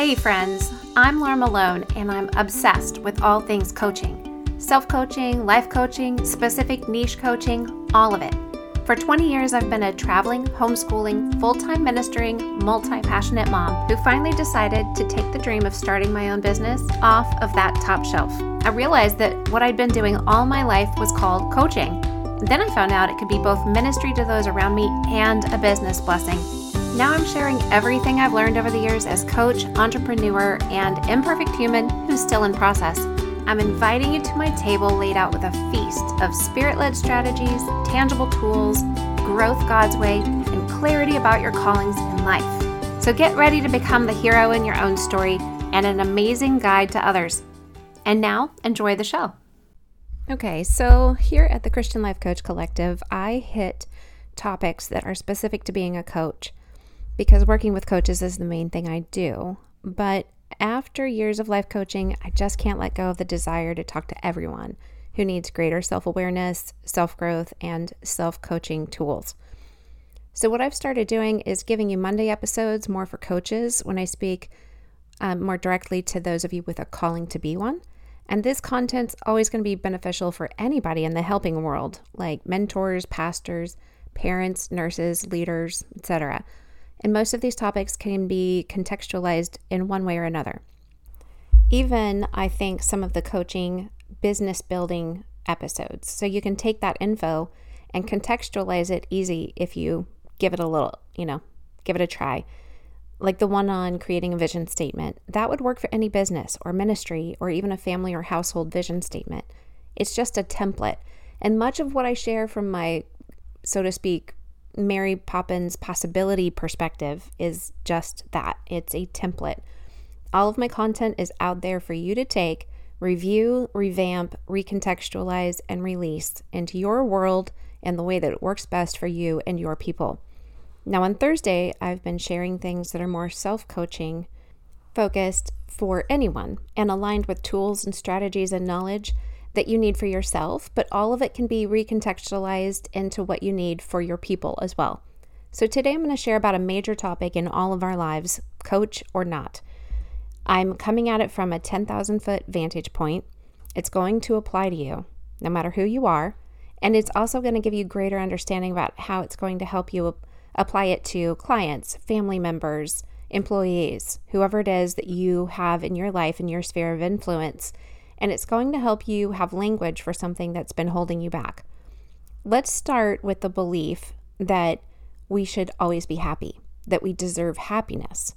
Hey, friends, I'm Laura Malone, and I'm obsessed with all things coaching self coaching, life coaching, specific niche coaching, all of it. For 20 years, I've been a traveling, homeschooling, full time ministering, multi passionate mom who finally decided to take the dream of starting my own business off of that top shelf. I realized that what I'd been doing all my life was called coaching. Then I found out it could be both ministry to those around me and a business blessing. Now I'm sharing everything I've learned over the years as coach, entrepreneur, and imperfect human who's still in process. I'm inviting you to my table laid out with a feast of spirit led strategies, tangible tools, growth God's way, and clarity about your callings in life. So get ready to become the hero in your own story and an amazing guide to others. And now, enjoy the show. Okay, so here at the Christian Life Coach Collective, I hit topics that are specific to being a coach because working with coaches is the main thing I do. But after years of life coaching, I just can't let go of the desire to talk to everyone who needs greater self awareness, self growth, and self coaching tools. So, what I've started doing is giving you Monday episodes more for coaches when I speak um, more directly to those of you with a calling to be one. And this content's always going to be beneficial for anybody in the helping world, like mentors, pastors, parents, nurses, leaders, etc and most of these topics can be contextualized in one way or another. Even, I think, some of the coaching business building episodes. So you can take that info and contextualize it easy if you give it a little, you know, give it a try. Like the one on creating a vision statement. That would work for any business or ministry or even a family or household vision statement. It's just a template. And much of what I share from my, so to speak, Mary Poppins possibility perspective is just that it's a template. All of my content is out there for you to take, review, revamp, recontextualize, and release into your world and the way that it works best for you and your people. Now, on Thursday, I've been sharing things that are more self coaching focused for anyone and aligned with tools and strategies and knowledge that you need for yourself, but all of it can be recontextualized into what you need for your people as well. So, today I'm going to share about a major topic in all of our lives, coach or not. I'm coming at it from a 10,000 foot vantage point. It's going to apply to you, no matter who you are. And it's also going to give you greater understanding about how it's going to help you apply it to clients, family members, employees, whoever it is that you have in your life, in your sphere of influence and it's going to help you have language for something that's been holding you back. Let's start with the belief that we should always be happy, that we deserve happiness,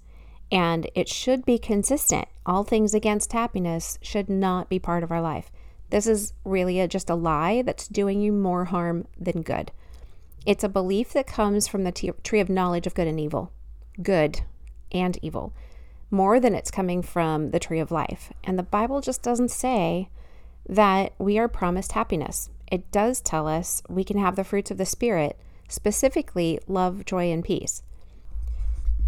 and it should be consistent. All things against happiness should not be part of our life. This is really a, just a lie that's doing you more harm than good. It's a belief that comes from the t- tree of knowledge of good and evil, good and evil more than it's coming from the tree of life. And the Bible just doesn't say that we are promised happiness. It does tell us we can have the fruits of the Spirit, specifically love, joy, and peace.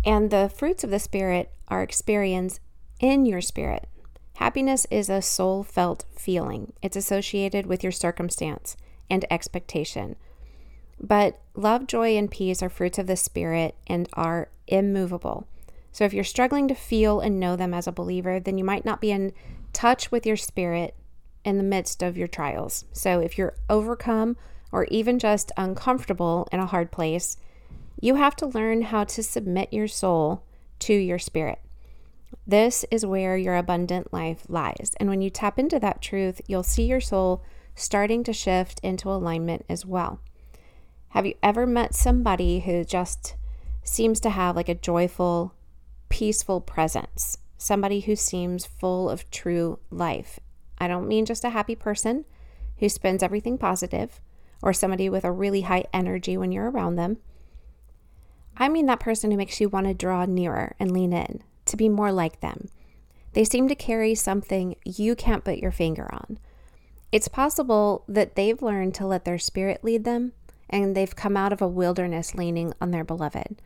And the fruits of the Spirit are experienced in your spirit. Happiness is a soul felt feeling, it's associated with your circumstance and expectation. But love, joy, and peace are fruits of the Spirit and are immovable. So if you're struggling to feel and know them as a believer, then you might not be in touch with your spirit in the midst of your trials. So if you're overcome or even just uncomfortable in a hard place, you have to learn how to submit your soul to your spirit. This is where your abundant life lies. And when you tap into that truth, you'll see your soul starting to shift into alignment as well. Have you ever met somebody who just seems to have like a joyful, peaceful presence, somebody who seems full of true life. I don't mean just a happy person who spends everything positive or somebody with a really high energy when you're around them. I mean that person who makes you want to draw nearer and lean in, to be more like them. They seem to carry something you can't put your finger on. It's possible that they've learned to let their spirit lead them and they've come out of a wilderness leaning on their beloved.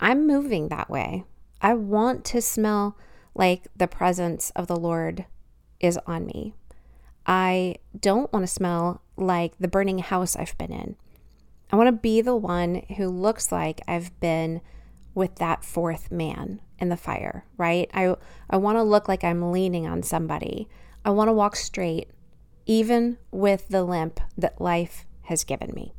I'm moving that way. I want to smell like the presence of the Lord is on me. I don't want to smell like the burning house I've been in. I want to be the one who looks like I've been with that fourth man in the fire, right? I, I want to look like I'm leaning on somebody. I want to walk straight, even with the limp that life has given me.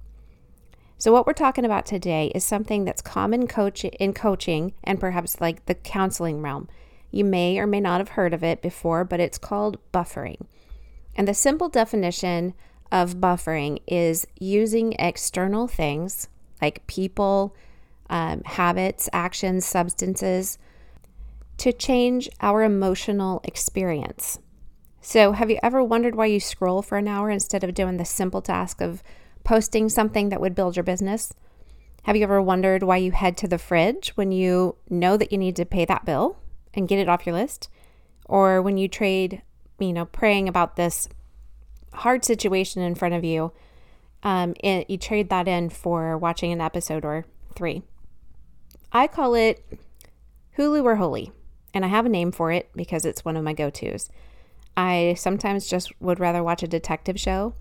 So, what we're talking about today is something that's common coach in coaching and perhaps like the counseling realm. You may or may not have heard of it before, but it's called buffering. And the simple definition of buffering is using external things like people, um, habits, actions, substances to change our emotional experience. So, have you ever wondered why you scroll for an hour instead of doing the simple task of posting something that would build your business? Have you ever wondered why you head to the fridge when you know that you need to pay that bill and get it off your list? Or when you trade, you know, praying about this hard situation in front of you, um, it, you trade that in for watching an episode or three. I call it Hulu or Holy, and I have a name for it because it's one of my go tos. I sometimes just would rather watch a detective show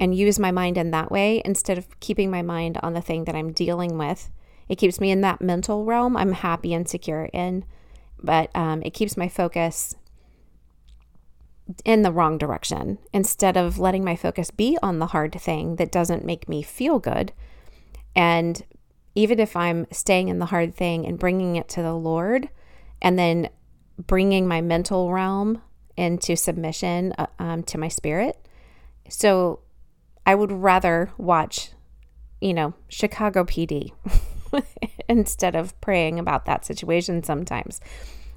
and use my mind in that way instead of keeping my mind on the thing that I'm dealing with. It keeps me in that mental realm I'm happy and secure in, but um, it keeps my focus in the wrong direction instead of letting my focus be on the hard thing that doesn't make me feel good. And even if I'm staying in the hard thing and bringing it to the Lord and then bringing my mental realm into submission uh, um, to my spirit. So I would rather watch, you know, Chicago PD instead of praying about that situation sometimes.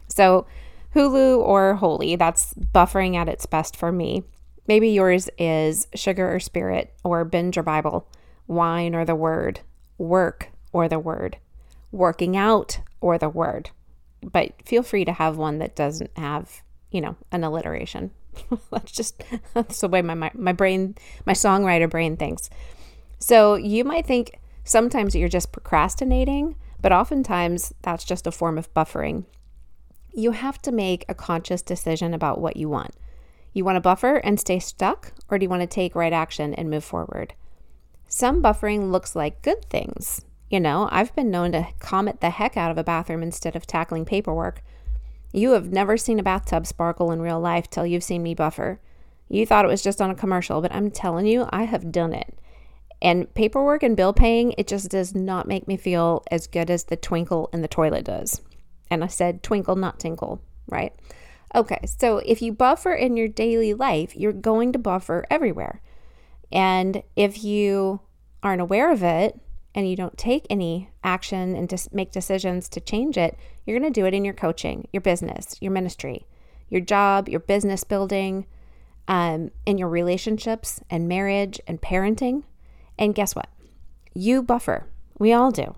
So, Hulu or Holy, that's buffering at its best for me. Maybe yours is sugar or spirit, or binge or Bible, wine or the word, work or the word, working out or the word. But feel free to have one that doesn't have, you know, an alliteration. that's just that's the way my, my brain, my songwriter brain thinks. So you might think sometimes you're just procrastinating, but oftentimes that's just a form of buffering you have to make a conscious decision about what you want. You want to buffer and stay stuck, or do you want to take right action and move forward? Some buffering looks like good things. You know, I've been known to comet the heck out of a bathroom instead of tackling paperwork. You have never seen a bathtub sparkle in real life till you've seen me buffer. You thought it was just on a commercial, but I'm telling you, I have done it. And paperwork and bill paying, it just does not make me feel as good as the twinkle in the toilet does. And I said twinkle, not tinkle, right? Okay, so if you buffer in your daily life, you're going to buffer everywhere. And if you aren't aware of it and you don't take any action and just make decisions to change it, you're going to do it in your coaching, your business, your ministry, your job, your business building, um, in your relationships and marriage and parenting. And guess what? You buffer. We all do.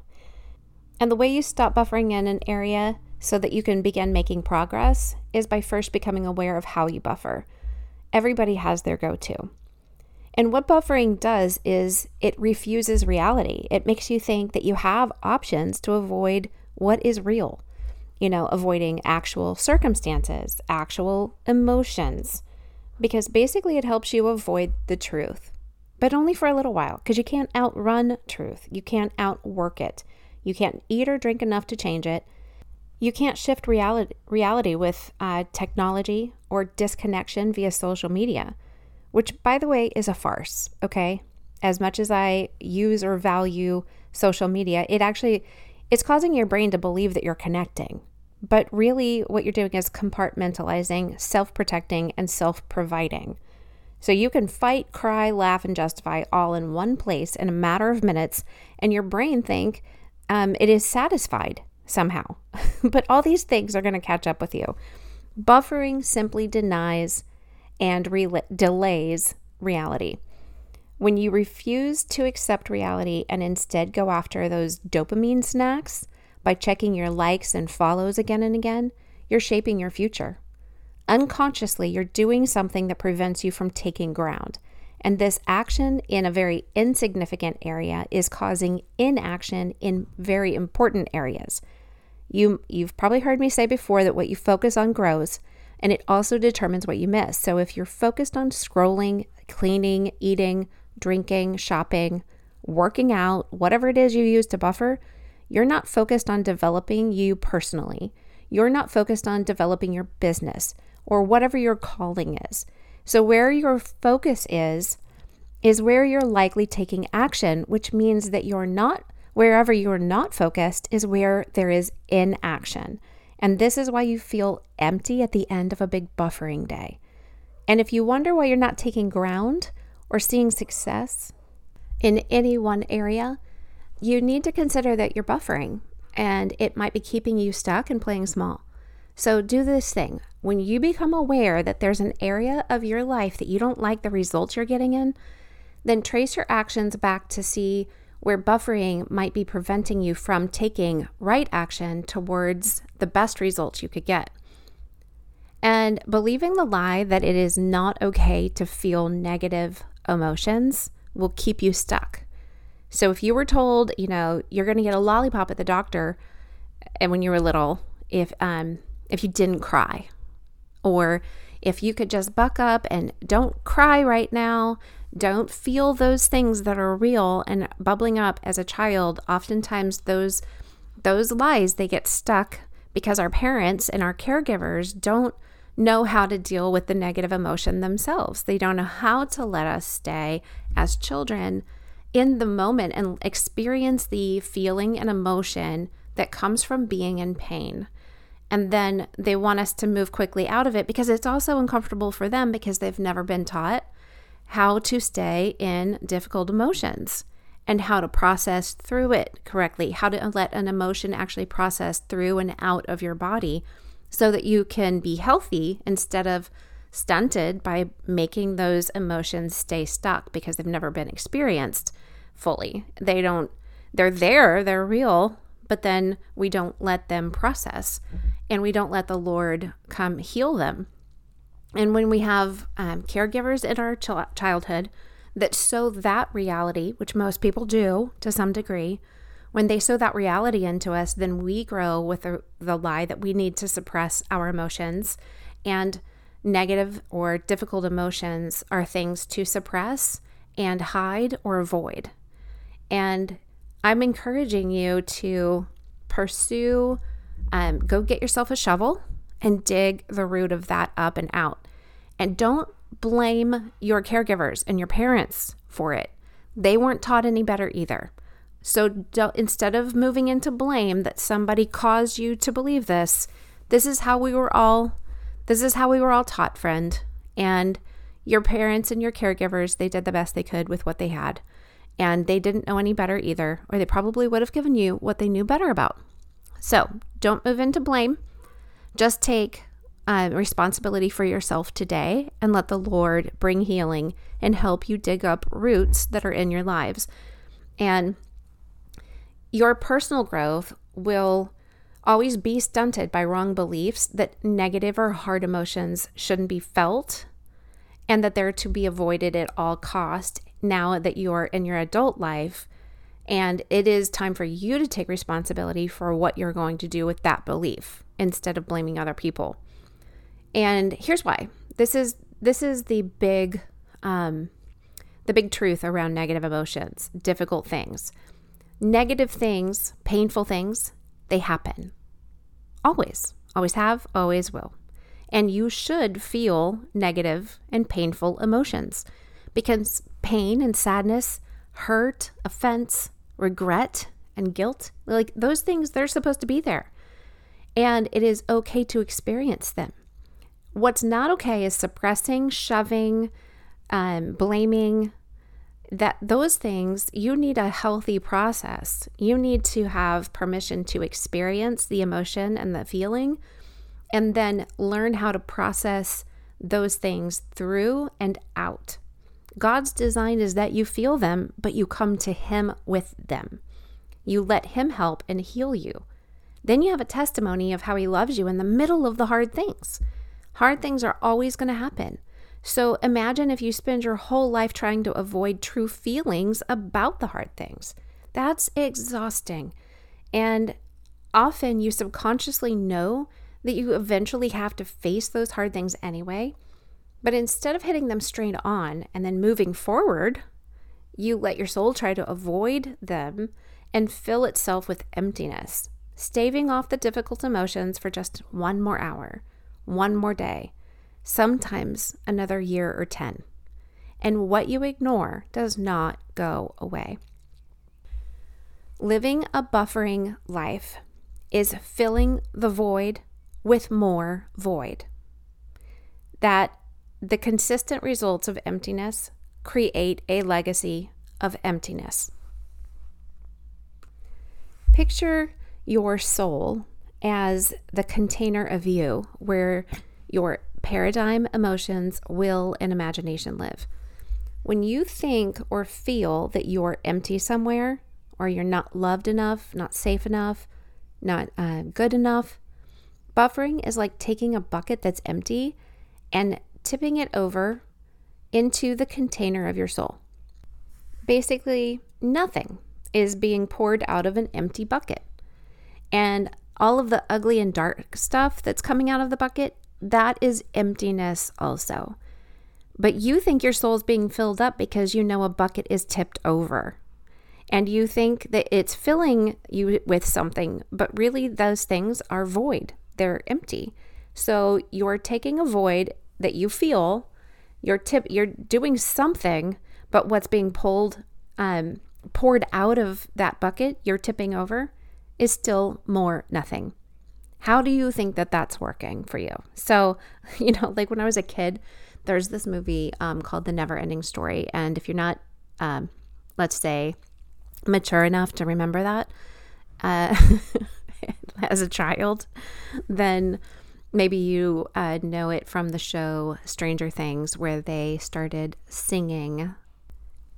And the way you stop buffering in an area so that you can begin making progress is by first becoming aware of how you buffer. Everybody has their go to. And what buffering does is it refuses reality. It makes you think that you have options to avoid what is real. You know, avoiding actual circumstances, actual emotions, because basically it helps you avoid the truth, but only for a little while, because you can't outrun truth. You can't outwork it. You can't eat or drink enough to change it, you can't shift reality, reality with uh, technology or disconnection via social media, which, by the way, is a farce, okay? As much as I use or value social media, it actually it's causing your brain to believe that you're connecting. But really, what you're doing is compartmentalizing, self protecting, and self providing. So you can fight, cry, laugh, and justify all in one place in a matter of minutes, and your brain think um, it is satisfied somehow. but all these things are going to catch up with you. Buffering simply denies and re- delays reality. When you refuse to accept reality and instead go after those dopamine snacks by checking your likes and follows again and again, you're shaping your future. Unconsciously, you're doing something that prevents you from taking ground. And this action in a very insignificant area is causing inaction in very important areas. You, you've probably heard me say before that what you focus on grows, and it also determines what you miss. So if you're focused on scrolling, cleaning, eating, drinking, shopping, working out, whatever it is you use to buffer, You're not focused on developing you personally. You're not focused on developing your business or whatever your calling is. So, where your focus is, is where you're likely taking action, which means that you're not, wherever you're not focused, is where there is inaction. And this is why you feel empty at the end of a big buffering day. And if you wonder why you're not taking ground or seeing success in any one area, you need to consider that you're buffering and it might be keeping you stuck and playing small. So do this thing. When you become aware that there's an area of your life that you don't like the results you're getting in, then trace your actions back to see where buffering might be preventing you from taking right action towards the best results you could get. And believing the lie that it is not okay to feel negative emotions will keep you stuck. So if you were told, you know, you're going to get a lollipop at the doctor and when you were little, if um if you didn't cry or if you could just buck up and don't cry right now, don't feel those things that are real and bubbling up as a child, oftentimes those those lies they get stuck because our parents and our caregivers don't know how to deal with the negative emotion themselves. They don't know how to let us stay as children in the moment and experience the feeling and emotion that comes from being in pain. And then they want us to move quickly out of it because it's also uncomfortable for them because they've never been taught how to stay in difficult emotions and how to process through it correctly, how to let an emotion actually process through and out of your body so that you can be healthy instead of stunted by making those emotions stay stuck because they've never been experienced fully. They don't, they're there, they're real, but then we don't let them process and we don't let the Lord come heal them. And when we have um, caregivers in our ch- childhood that sow that reality, which most people do to some degree, when they sow that reality into us, then we grow with the, the lie that we need to suppress our emotions. And negative or difficult emotions are things to suppress and hide or avoid. And I'm encouraging you to pursue, um, go get yourself a shovel and dig the root of that up and out. And don't blame your caregivers and your parents for it. They weren't taught any better either. So instead of moving into blame that somebody caused you to believe this, this is how we were all this is how we were all taught, friend. And your parents and your caregivers, they did the best they could with what they had and they didn't know any better either, or they probably would have given you what they knew better about. So don't move into blame. Just take uh, responsibility for yourself today and let the Lord bring healing and help you dig up roots that are in your lives. And your personal growth will always be stunted by wrong beliefs that negative or hard emotions shouldn't be felt and that they're to be avoided at all cost now that you're in your adult life and it is time for you to take responsibility for what you're going to do with that belief instead of blaming other people and here's why. This is this is the big um, the big truth around negative emotions difficult things. Negative things painful things they happen. Always. Always have always will. And you should feel negative and painful emotions because pain and sadness, hurt, offense, regret, and guilt, like those things, they're supposed to be there. And it is okay to experience them. What's not okay is suppressing, shoving, um, blaming. That those things, you need a healthy process. You need to have permission to experience the emotion and the feeling, and then learn how to process those things through and out. God's design is that you feel them, but you come to Him with them. You let Him help and heal you. Then you have a testimony of how He loves you in the middle of the hard things. Hard things are always going to happen. So imagine if you spend your whole life trying to avoid true feelings about the hard things. That's exhausting. And often you subconsciously know that you eventually have to face those hard things anyway. But instead of hitting them straight on and then moving forward, you let your soul try to avoid them and fill itself with emptiness, staving off the difficult emotions for just one more hour, one more day, sometimes another year or 10. And what you ignore does not go away. Living a buffering life is filling the void with more void. That the consistent results of emptiness create a legacy of emptiness. Picture your soul as the container of you where your paradigm, emotions, will, and imagination live. When you think or feel that you're empty somewhere, or you're not loved enough, not safe enough, not uh, good enough. Buffering is like taking a bucket that's empty and tipping it over into the container of your soul. Basically, nothing is being poured out of an empty bucket. And all of the ugly and dark stuff that's coming out of the bucket, that is emptiness also. But you think your soul's being filled up because you know a bucket is tipped over and you think that it's filling you with something, but really those things are void. They're empty. So you're taking a void that you feel, you're tip you're doing something, but what's being pulled um, poured out of that bucket you're tipping over is still more nothing. How do you think that that's working for you? So, you know, like when I was a kid, there's this movie um, called The Never Ending Story. And if you're not, um, let's say, mature enough to remember that uh, as a child, then maybe you uh, know it from the show Stranger Things, where they started singing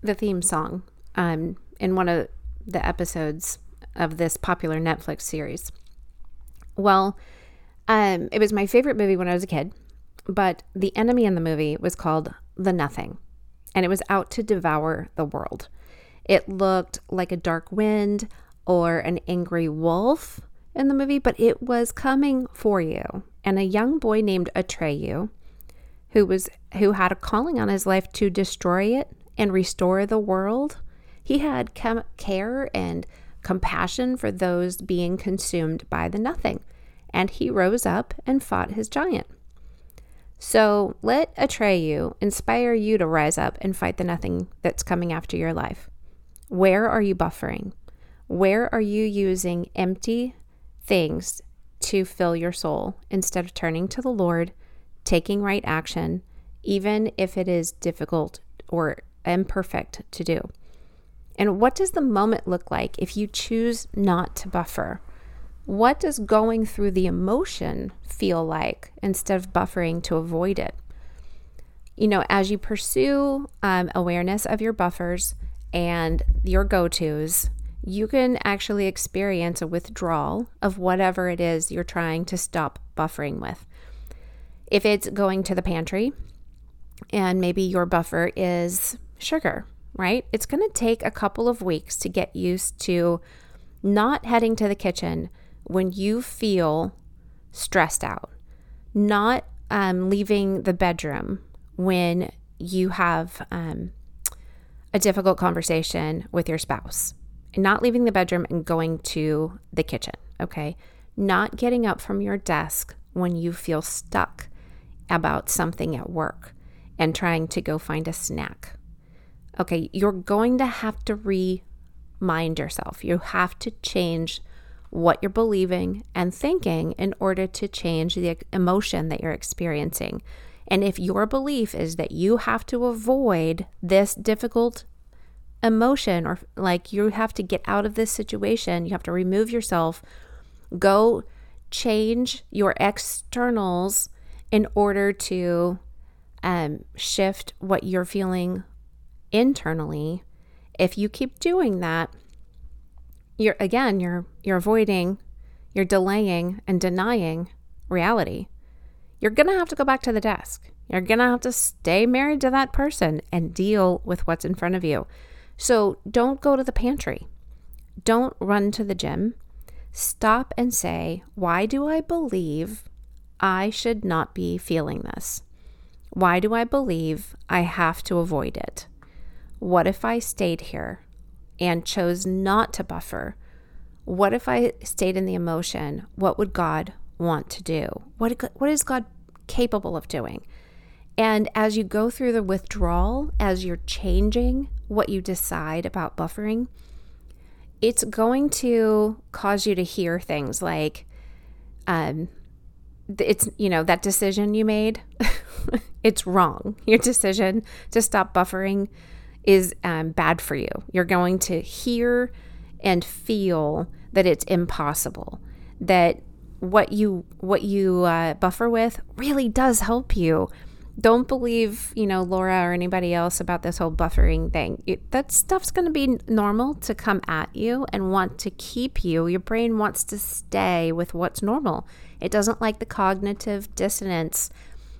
the theme song um, in one of the episodes of this popular Netflix series. Well, um, it was my favorite movie when I was a kid, but the enemy in the movie was called The Nothing, and it was out to devour the world. It looked like a dark wind or an angry wolf in the movie, but it was coming for you. And a young boy named Atreyu, who was who had a calling on his life to destroy it and restore the world, he had care and compassion for those being consumed by the nothing, and he rose up and fought his giant. So let Atreyu inspire you to rise up and fight the nothing that's coming after your life. Where are you buffering? Where are you using empty things to fill your soul instead of turning to the Lord, taking right action, even if it is difficult or imperfect to do? And what does the moment look like if you choose not to buffer? What does going through the emotion feel like instead of buffering to avoid it? You know, as you pursue um, awareness of your buffers, and your go tos, you can actually experience a withdrawal of whatever it is you're trying to stop buffering with. If it's going to the pantry and maybe your buffer is sugar, right? It's going to take a couple of weeks to get used to not heading to the kitchen when you feel stressed out, not um, leaving the bedroom when you have um, a difficult conversation with your spouse, not leaving the bedroom and going to the kitchen, okay? Not getting up from your desk when you feel stuck about something at work and trying to go find a snack. Okay, you're going to have to remind yourself. You have to change what you're believing and thinking in order to change the emotion that you're experiencing. And if your belief is that you have to avoid this difficult emotion or like you have to get out of this situation, you have to remove yourself, go change your externals in order to um, shift what you're feeling internally. If you keep doing that, you're again, you're you're avoiding, you're delaying and denying reality you're going to have to go back to the desk. You're going to have to stay married to that person and deal with what's in front of you. So don't go to the pantry. Don't run to the gym. Stop and say, why do I believe I should not be feeling this? Why do I believe I have to avoid it? What if I stayed here? and chose not to buffer, what if I stayed in the emotion? What would God want to do? What, what is God capable of doing? And as you go through the withdrawal, as you're changing what you decide about buffering, it's going to cause you to hear things like, um, it's, you know, that decision you made, it's wrong. Your decision to stop buffering is um, bad for you. You're going to hear and feel that it's impossible, that what you what you uh, buffer with really does help you don't believe, you know, Laura or anybody else about this whole buffering thing. It, that stuff's going to be normal to come at you and want to keep you. Your brain wants to stay with what's normal. It doesn't like the cognitive dissonance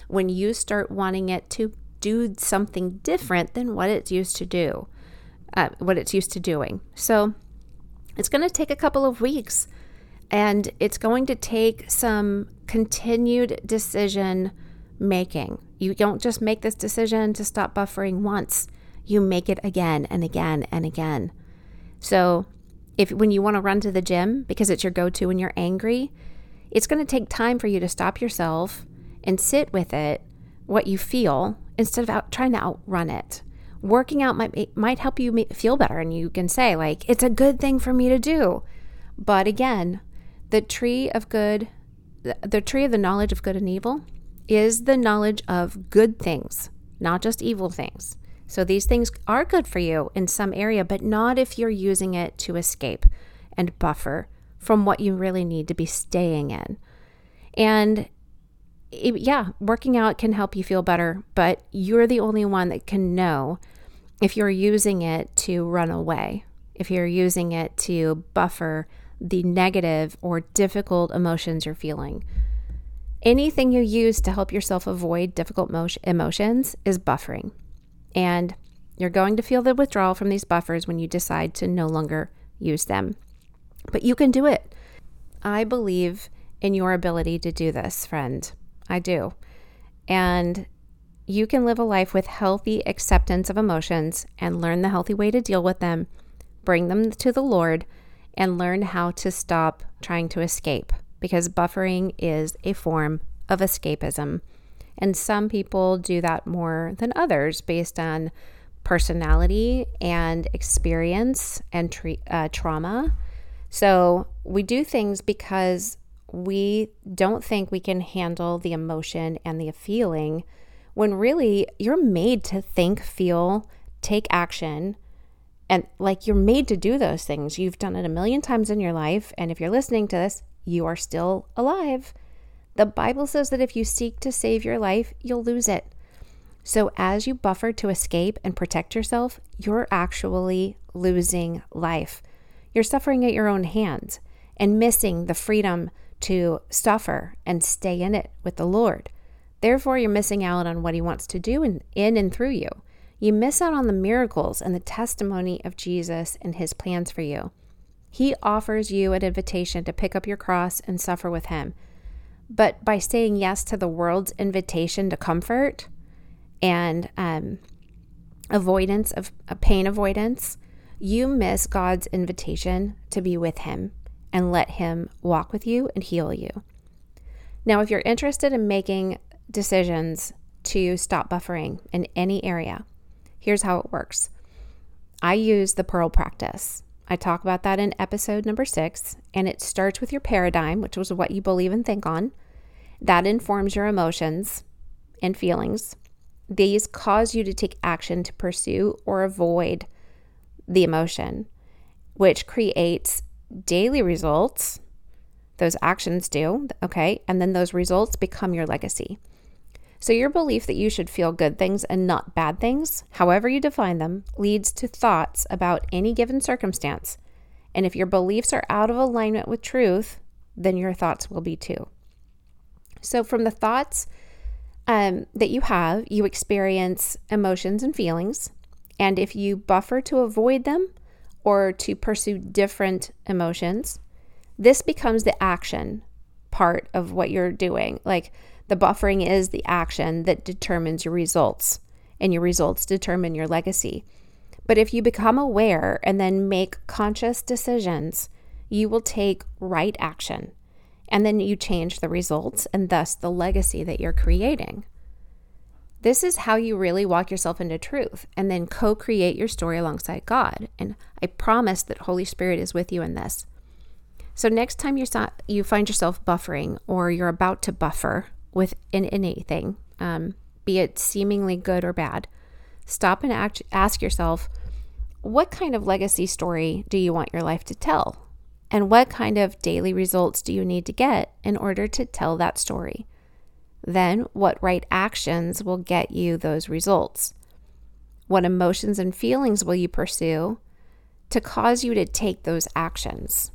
when you start wanting it to do something different than what it's used to do, uh, what it's used to doing. So it's going to take a couple of weeks and it's going to take some continued decision making. You don't just make this decision to stop buffering once, you make it again and again and again. So, if when you want to run to the gym because it's your go to when you're angry, it's going to take time for you to stop yourself and sit with it, what you feel, instead of out, trying to outrun it. Working out might, might help you feel better, and you can say, like, it's a good thing for me to do. But again, the tree of good, the tree of the knowledge of good and evil is the knowledge of good things, not just evil things. So these things are good for you in some area, but not if you're using it to escape and buffer from what you really need to be staying in. And it, yeah, working out can help you feel better, but you're the only one that can know if you're using it to run away, if you're using it to buffer the negative or difficult emotions you're feeling. Anything you use to help yourself avoid difficult emotions is buffering. And you're going to feel the withdrawal from these buffers when you decide to no longer use them. But you can do it. I believe in your ability to do this, friend. I do. And you can live a life with healthy acceptance of emotions and learn the healthy way to deal with them, bring them to the Lord, and learn how to stop trying to escape because buffering is a form of escapism. And some people do that more than others based on personality and experience and uh, trauma. So we do things because we don't think we can handle the emotion and the feeling when really you're made to think, feel, take action. And like you're made to do those things. You've done it a million times in your life. And if you're listening to this, you are still alive. The Bible says that if you seek to save your life, you'll lose it. So, as you buffer to escape and protect yourself, you're actually losing life. You're suffering at your own hands and missing the freedom to suffer and stay in it with the Lord. Therefore, you're missing out on what He wants to do in, in and through you. You miss out on the miracles and the testimony of Jesus and His plans for you. He offers you an invitation to pick up your cross and suffer with Him. But by saying yes to the world's invitation to comfort and um, avoidance of uh, pain avoidance, you miss God's invitation to be with Him and let Him walk with you and heal you. Now, if you're interested in making decisions to stop buffering in any area, here's how it works I use the Pearl practice. I talk about that in episode number six, and it starts with your paradigm, which was what you believe and think on. That informs your emotions and feelings. These cause you to take action to pursue or avoid the emotion, which creates daily results. Those actions do, okay? And then those results become your legacy. So, your belief that you should feel good things and not bad things, however you define them, leads to thoughts about any given circumstance. And if your beliefs are out of alignment with truth, then your thoughts will be too. So, from the thoughts um, that you have, you experience emotions and feelings. And if you buffer to avoid them or to pursue different emotions, this becomes the action part of what you're doing. Like, the buffering is the action that determines your results, and your results determine your legacy. But if you become aware and then make conscious decisions, you will take right action. And then you change the results and thus the legacy that you're creating. This is how you really walk yourself into truth and then co create your story alongside God. And I promise that Holy Spirit is with you in this. So, next time you you find yourself buffering or you're about to buffer with in anything, um, be it seemingly good or bad, stop and act, ask yourself, what kind of legacy story do you want your life to tell? And what kind of daily results do you need to get in order to tell that story? Then, what right actions will get you those results? What emotions and feelings will you pursue to cause you to take those actions?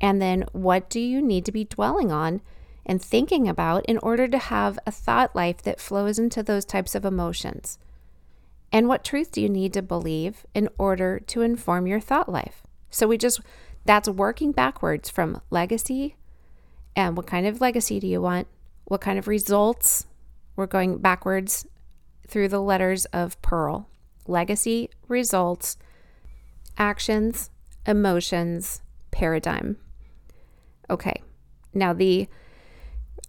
And then, what do you need to be dwelling on and thinking about in order to have a thought life that flows into those types of emotions? And what truth do you need to believe in order to inform your thought life? So, we just, that's working backwards from legacy and what kind of legacy do you want? What kind of results? We're going backwards through the letters of Pearl legacy, results, actions, emotions, paradigm. Okay. Now the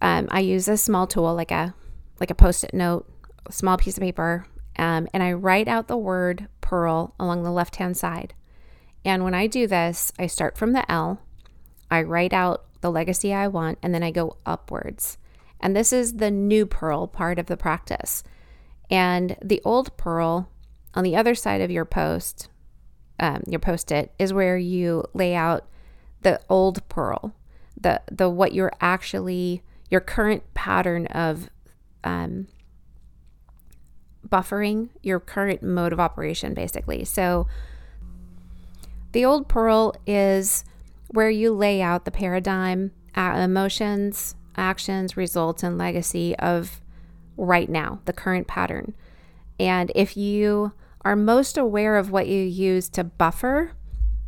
um, I use a small tool like a like a post-it note, a small piece of paper, um, and I write out the word pearl along the left-hand side. And when I do this, I start from the L. I write out the legacy I want, and then I go upwards. And this is the new pearl part of the practice. And the old pearl on the other side of your post, um, your post it, is where you lay out the old pearl the the what you're actually your current pattern of um, buffering your current mode of operation basically so the old pearl is where you lay out the paradigm uh, emotions actions results and legacy of right now the current pattern and if you are most aware of what you use to buffer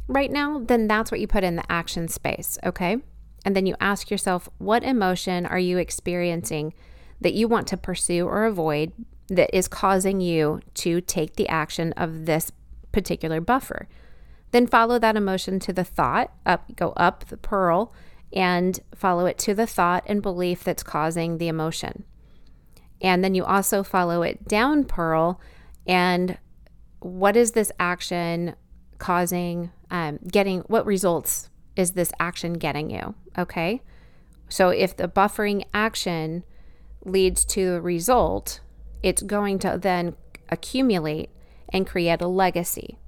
right now then that's what you put in the action space okay and then you ask yourself, what emotion are you experiencing that you want to pursue or avoid that is causing you to take the action of this particular buffer? Then follow that emotion to the thought, up, go up the pearl, and follow it to the thought and belief that's causing the emotion. And then you also follow it down pearl and what is this action causing, um, getting, what results is this action getting you? Okay. So if the buffering action leads to a result, it's going to then accumulate and create a legacy.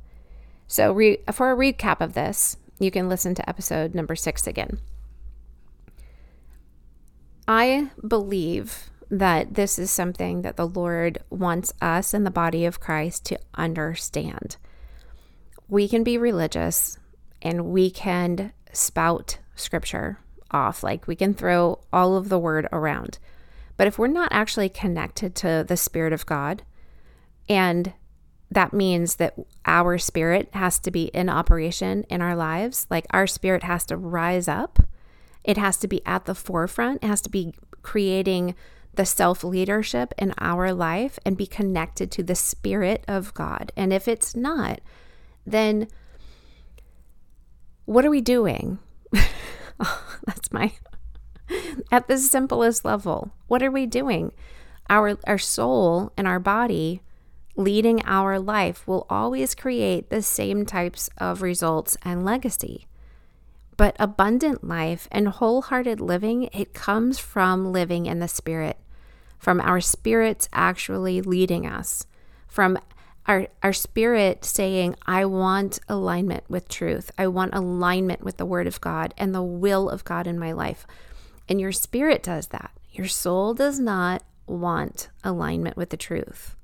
So, re- for a recap of this, you can listen to episode number six again. I believe that this is something that the Lord wants us in the body of Christ to understand. We can be religious and we can spout scripture off. Like we can throw all of the word around. But if we're not actually connected to the Spirit of God, and that means that our spirit has to be in operation in our lives, like our spirit has to rise up, it has to be at the forefront, it has to be creating the self leadership in our life and be connected to the Spirit of God. And if it's not, then what are we doing? oh, that's my, at the simplest level, what are we doing? Our, our soul and our body leading our life will always create the same types of results and legacy. But abundant life and wholehearted living, it comes from living in the Spirit, from our spirits actually leading us, from our, our spirit saying, I want alignment with truth. I want alignment with the word of God and the will of God in my life. And your spirit does that. Your soul does not want alignment with the truth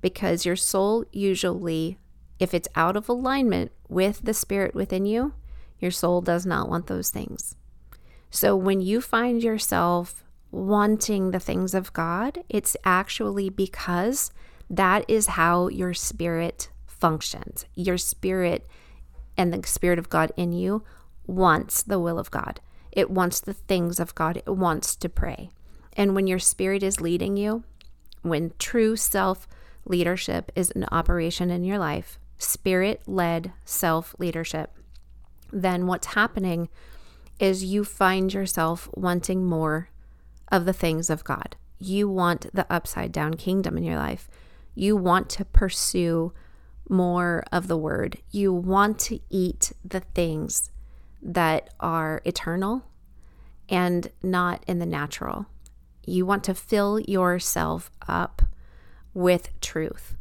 because your soul usually, if it's out of alignment with the spirit within you, your soul does not want those things. So when you find yourself wanting the things of God, it's actually because that is how your spirit functions. Your spirit and the spirit of God in you wants the will of God. It wants the things of God. It wants to pray. And when your spirit is leading you, when true self leadership is an operation in your life, spirit led self leadership, then what's happening is you find yourself wanting more of the things of God. You want the upside down kingdom in your life. You want to pursue more of the word. You want to eat the things that are eternal and not in the natural. You want to fill yourself up with truth.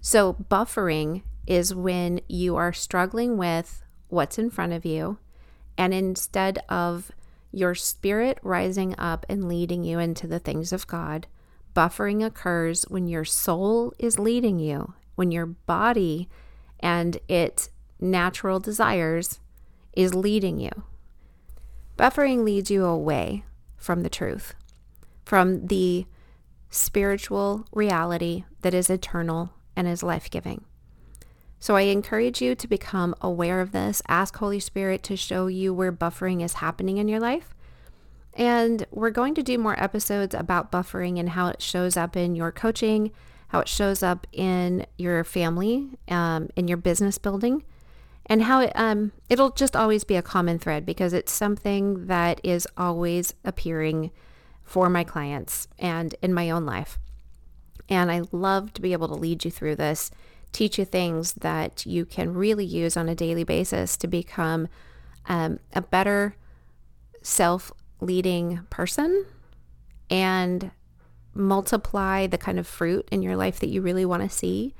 So, buffering is when you are struggling with what's in front of you, and instead of your spirit rising up and leading you into the things of God, buffering occurs when your soul is leading you, when your body and its natural desires is leading you. Buffering leads you away from the truth, from the spiritual reality that is eternal and is life giving. So I encourage you to become aware of this. Ask Holy Spirit to show you where buffering is happening in your life. And we're going to do more episodes about buffering and how it shows up in your coaching, how it shows up in your family, um, in your business building, and how it, um, it'll just always be a common thread because it's something that is always appearing for my clients and in my own life. And I love to be able to lead you through this, teach you things that you can really use on a daily basis to become um, a better self leading person and multiply the kind of fruit in your life that you really want to see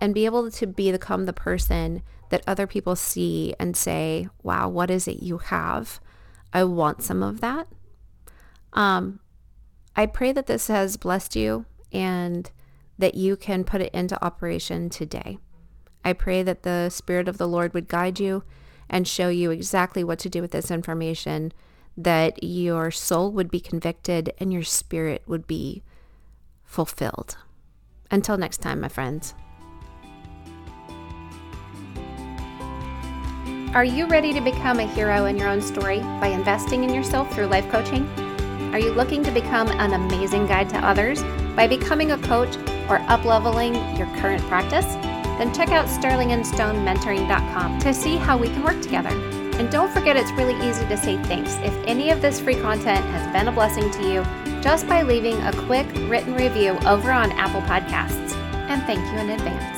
and be able to be become the person that other people see and say, wow, what is it you have? I want some of that. Um, I pray that this has blessed you and that you can put it into operation today. I pray that the Spirit of the Lord would guide you and show you exactly what to do with this information, that your soul would be convicted and your spirit would be fulfilled. Until next time, my friends. Are you ready to become a hero in your own story by investing in yourself through life coaching? Are you looking to become an amazing guide to others by becoming a coach or upleveling your current practice? Then check out sterlingandstonementoring.com to see how we can work together. And don't forget it's really easy to say thanks if any of this free content has been a blessing to you just by leaving a quick written review over on Apple Podcasts. And thank you in advance.